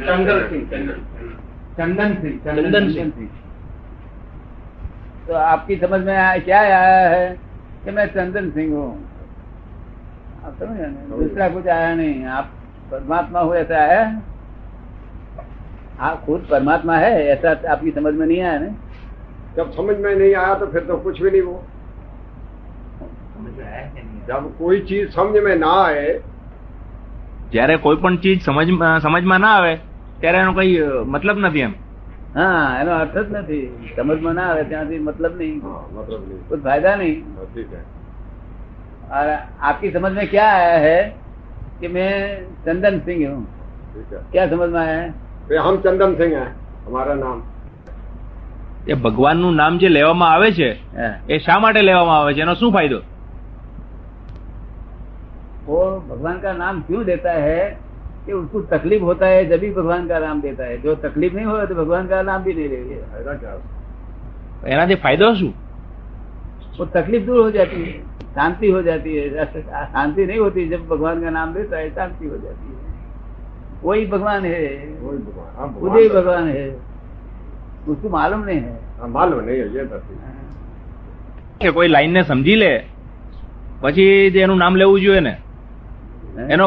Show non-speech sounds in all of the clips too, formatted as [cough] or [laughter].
चंदन सिंह चंदन सिंह चंदन सिंह। सिंह तो आपकी समझ में आया क्या आया है कि मैं चंदन सिंह हूँ आप समझ रहे हैं? दूसरा कुछ आया नहीं आप परमात्मा हो ऐसा आया है? आप खुद परमात्मा है ऐसा आपकी समझ में नहीं आया ना जब समझ में नहीं आया तो फिर तो कुछ भी नहीं वो जब कोई चीज समझ में ना आए જ્યારે કોઈ પણ ચીજ સમજ સમજમાં ના આવે ત્યારે એનો કઈ અ, મતલબ નથી એમ હા એનો અર્થ જ નથી સમજમાં ના આવે ત્યાંથી मतलब नहीं हाँ, मतलब नहीं कुछ फायदा नहीं हाँ, ठीक है और आपकी समझ में क्या आया है कि मैं चंदन सिंह हूँ ठीक है क्या समझ में आया है फिर हम चंदन सिंह हैं हमारा नाम એ ભગવાનનું નામ જે લેવામાં આવે છે हाँ। એ શા માટે લેવામાં આવે છે એનો શું ફાયદો वो भगवान का नाम क्यों देता है कि उसको तकलीफ होता है जब भी भगवान का नाम देता है जो तकलीफ नहीं हो तो भगवान का नाम भी नहीं लेंगे फायदा क्या है? એનાથી ફાયદો શું वो तकलीफ दूर हो जाती है शांति हो जाती है शांति नहीं होती जब भगवान का नाम देता है शांति हो जाती है वही भगवान है वही भगवान हाँ, खुद ही भगवान भगवान है उसको मालूम नहीं है हाँ, मालूम नहीं है ये तो ठीक है। કે કોઈ લાઈન ને સમજી લે પછી જે એનું નામ લેવું જોઈએ ને એનો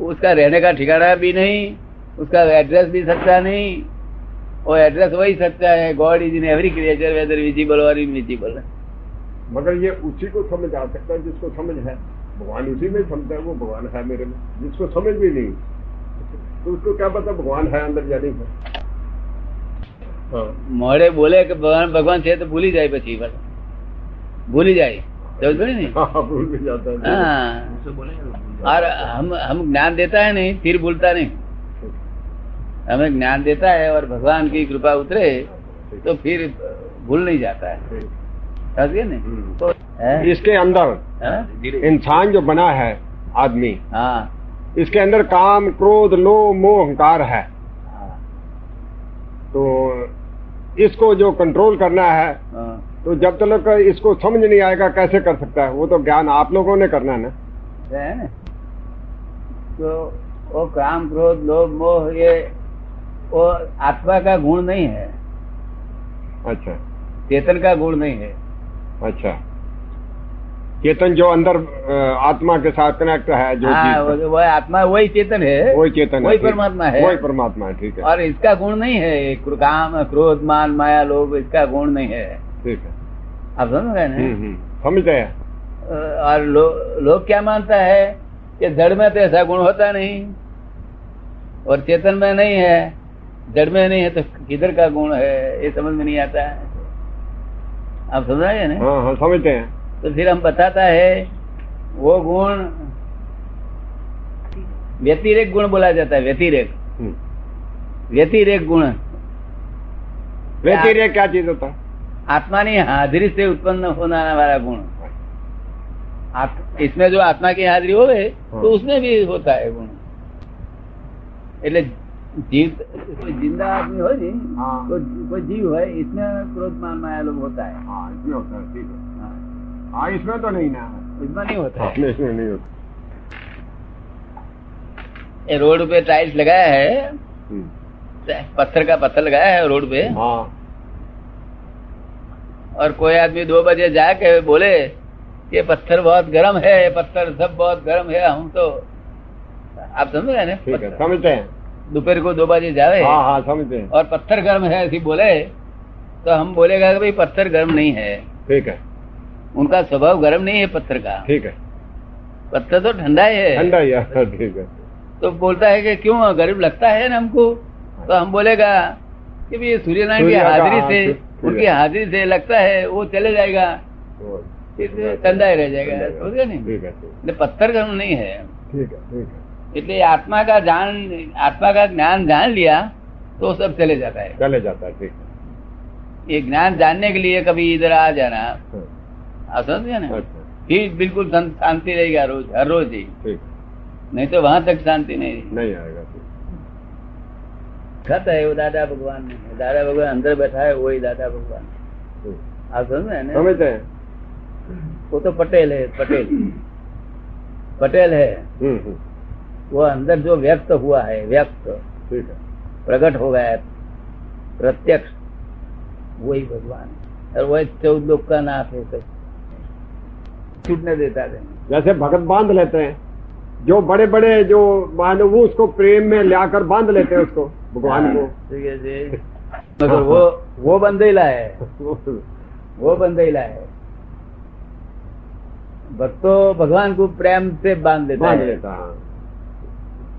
उसका रहने का ठिकाना भी नहीं उसका एड्रेस भी सच्चा नहीं और एड्रेस वही सच्चा है। God is in every creature whether visible और इनविजिबल है मगर ये उसी को समझ आ सकता है जिसको समझ है। भगवान उसी में समझता है वो भगवान है मेरे में। जिसको समझ भी नहीं तो उसको क्या पता भगवान है अंदर या नहीं है? हाँ। मोड़े बोले कि भगवान भगवान से तो भूल ही जाए पची बस भूल ही जाए। समझ नहीं? हाँ, हाँ भूल भी जाता है। हाँ। और हम हम ज्ञान देता है नहीं फिर भूलता नहीं। हमें ज्ञान देता है और भगवान की कृपा उतरे तो फिर भूल नहीं जाता है। समझ गए ना? हम्म। तो इसके अंदर हाँ? इंसान जो बना है आदमी हाँ। इसके अंदर काम क्रोध लोभ मोह अहंकार है। हाँ, तो इसको जो कंट्रोल करना है हाँ। तो जब तक इसको समझ नहीं आएगा कैसे कर सकता है? वो तो ज्ञान आप लोगों ने करना है ना? तो वो काम क्रोध लोभ मोह ये वो आत्मा का गुण नहीं है। अच्छा। चेतन का गुण नहीं है। अच्छा। चेतन जो अंदर आत्मा के साथ कनेक्ट है जो हाँ वो, वो आत्मा वही चेतन है। वही चेतन वही परमात्मा है। वही परमात्मा है ठीक है। और इसका गुण नहीं है काम क्रोध मान माया लोभ इसका गुण नहीं है। ठीक है। आप समझ हम्म, ना? हम्म, समझते हैं अ, और लो, लोग क्या मानता है? कि जड़ में तो ऐसा गुण होता नहीं। और चेतन में नहीं है जड़ में नहीं है तो किधर का गुण है? ये समझ में नहीं आता है। आप समझ रहे ना? हाँ हाँ समझते हैं। तो फिर हम बताता है वो गुण व्यतिरेक गुण बोला जाता है व्यतिरेक। हम्म। व्यतिरेक गुण। व्यतिरेक क्या चीज़ होता है? आत्मा की हाजिरी से उत्पन्न होना वाला गुण। इसमें जो आत्मा की हाजिरी हो तो उसमें भी होता है गुण એટલે જીવ कोई जिंदा आदमी हो जी हाँ। तो कोई जीव है इसमें क्रोध मान माया लोग होता है हाँ इसमें होता है ठीक है हाँ, हाँ इसमें तो नहीं ना इसमें नहीं होता हाँ, है नहीं, इसमें नहीं होता ये रोड पे टाइल्स लगाया है हम्म। पत्थर का पत्थर लगाया है रोड पे हाँ और कोई आदमी दो बजे जाके बोले ये पत्थर बहुत गर्म है ये पत्थर सब बहुत गर्म है हम तो आप समझ रहे हैं समझते हैं। दोपहर को दो बजे जावे। हाँ हाँ समझते हैं। और पत्थर गर्म है ऐसी बोले तो हम बोलेगा कि भाई पत्थर गर्म नहीं है। ठीक है। उनका स्वभाव गर्म नहीं है पत्थर का। ठीक है। पत्थर तो ठंडा ही है। ठंडा ही है ठीक है। तो बोलता है कि क्यों गर्म लगता है ना हमको? तो हम बोलेगा कि भाई ये सूर्यनारायण की हाजिरी से उनकी हाजिरी से लगता है वो चले जाएगा। तो- फिर ठंडा ही रह जाएगा ठंडा ही समझ गए नहीं ठीक है ठीक नहीं, पत्थर गर्म नहीं है ठीक है ठीक है એટલે आत्मा का जान आत्मा का ज्ञान जान लिया तो सब चले जाता है चले जाता है ठीक है ये ज्ञान जानने के लिए कभी इधर आ जाना हाँ, आप समझ गए ना अच्छा फिर बिल्कुल शां- शांति रहेगा रोज हर रोज ही ठीक नहीं तो वहां तक शांति नहीं नहीं आएगा ठीक खत है वो दादा भगवान नहीं है दादा भगवान अंदर बैठा है वही दादा भगवान ठीक। आप समझ रहे हैं ना समझते हैं वो तो पटेल है पटेल। पटेल है। हम्म हम्म, वो अंदर जो व्यक्त हुआ है व्यक्त प्रकट हो गया है प्रत्यक्ष वही भगवान और वही चौदह लोग का नाथ है छूटने देता है? जैसे भगत बाँध लेते हैं जो बड़े बड़े जो मानो वो उसको प्रेम में लाकर बाँध लेते हैं उसको भगवान को। ठीक है जी। मगर वो वो बंदेला है [laughs] वो बंदेला है भक्तो भगवान को प्रेम से बाँध देता बाँध है। लेता हाँ।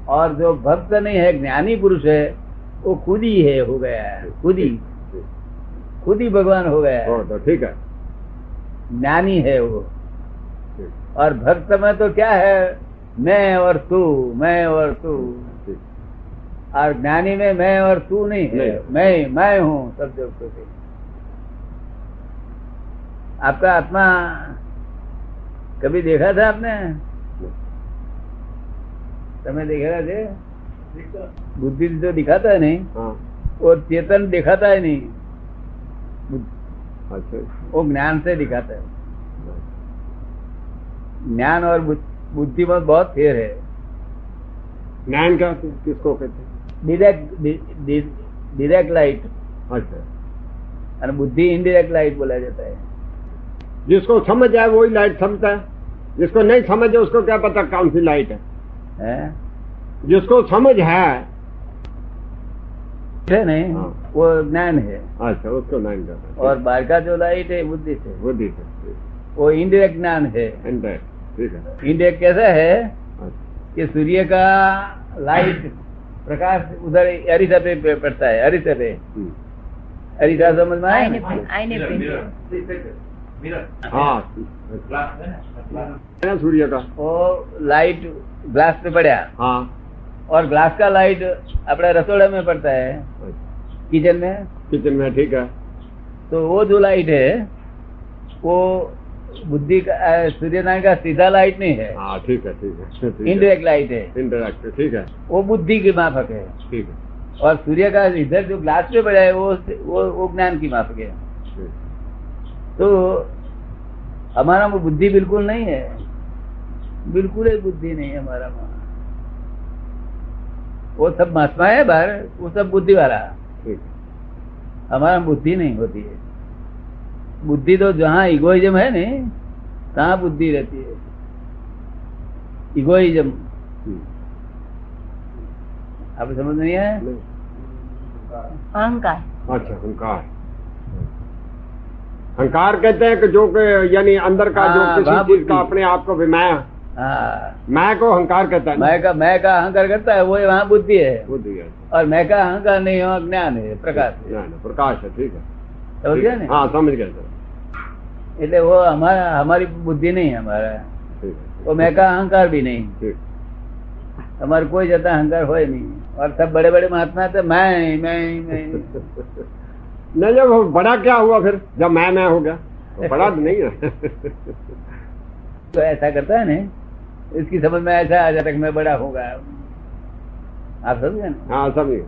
और जो भक्त नहीं है ज्ञानी पुरुष है वो खुद ही है हो गया है। खुद ही। खुद ही भगवान हो गया है। तो ठीक है। ज्ञानी है वो। और भक्त में तो क्या है? मैं और तू मैं और तू। और ज्ञानी में मैं और तू नहीं है। मैं मैं हूँ सब जगतों से आपका आत्मा कभी देखा था आपने તમે દેખેલા છે બુદ્ધિ જો દિખાતા है नहीं हाँ वो चेतन दिखाता है नहीं अच्छा वो ज्ञान से दिखाता है ज्ञान और बुद्ध- बुद्धि में बहुत फेर है ज्ञान क्या किसको कहते हैं डिरेक्ट डिरेक्ट लाइट अच्छा और बुद्धि इनडायरेक्ट लाइट बोला जाता है जिसको समझ आए वही लाइट समझता है जिसको नहीं समझ है उसको क्या पता कौन सी लाइट है? हैं? जिसको समझ है। है नहीं हाँ। वो ज्ञान है। अच्छा उसको कहते और बाहर का जो लाइट है बुद्धि से। बुद्धि से वो इनडायरेक्ट ज्ञान है। इंटरेक्ट ठीक है। इनडायरेक्ट कैसा है? अच्छा। कि सूर्य का लाइट प्रकाश उधर अरिसा पे पड़ता है अरिसा पे। हम्म। अरिसा समझ में आया? हाँ। सूर्य का? वो लाइट ग्लास पे पड़ा हाँ। और ग्लास का लाइट अपने रसोड़े में पड़ता है। किचन में। किचन में ठीक है। तो वो जो लाइट है वो बुद्धि का सूर्य सूर्यनारायण का सीधा लाइट नहीं है। हाँ ठीक है ठीक है। इनडायरेक्ट लाइट है। इंटरेक्ट ठीक है। वो बुद्धि की माफक है। ठीक है। और सूर्य का इधर जो ग्लास पे पड़ा है वो वो वो ज्ञान की माफक है। तो हमारा में बुद्धि बिल्कुल नहीं है। बिल्कुल ही बुद्धि नहीं है हमारा में वो सब महात्मा है बाहर वो सब बुद्धि वाला। हमारा में बुद्धि नहीं होती है। बुद्धि तो जहाँ इगोइज्म है नहीं तहाँ बुद्धि रहती है। इगोइज्म। आप समझ नहीं है अहंकार। अच्छा अहंकार। अहंकार कहते हैं कि जो कि यानी अंदर का जो हाँ, किसी वहाँ चीज का बुद्धि। अपने आप को विमय हाँ मैं को अहंकार कहता है ना? मैं का मैं का अहंकार करता है वो वहाँ बुद्धि है बुद्धि है और मैं का अहंकार नहीं हो ज्ञान है प्रकाश है ज्ञान है, प्रकाश है ठीक है समझ गया ने हाँ समझ गया सर એટલે वो हमारा हमारी बुद्धि नहीं है हमारा ठीक है वो मैं का अहंकार भी नहीं ठीक हमारे कोई जाता अहंकार हो नहीं और सब बड़े बड़े महात्मा थे मैं मैं मैं [laughs] नहीं जब बड़ा क्या हुआ फिर? जब मैं मैं हो गया। तो बड़ा तो नहीं है। तो ऐसा करता है ना? इसकी समझ में ऐसा आ जाता है कि मैं बड़ा होगा आप समझे ना? हाँ समझ। गया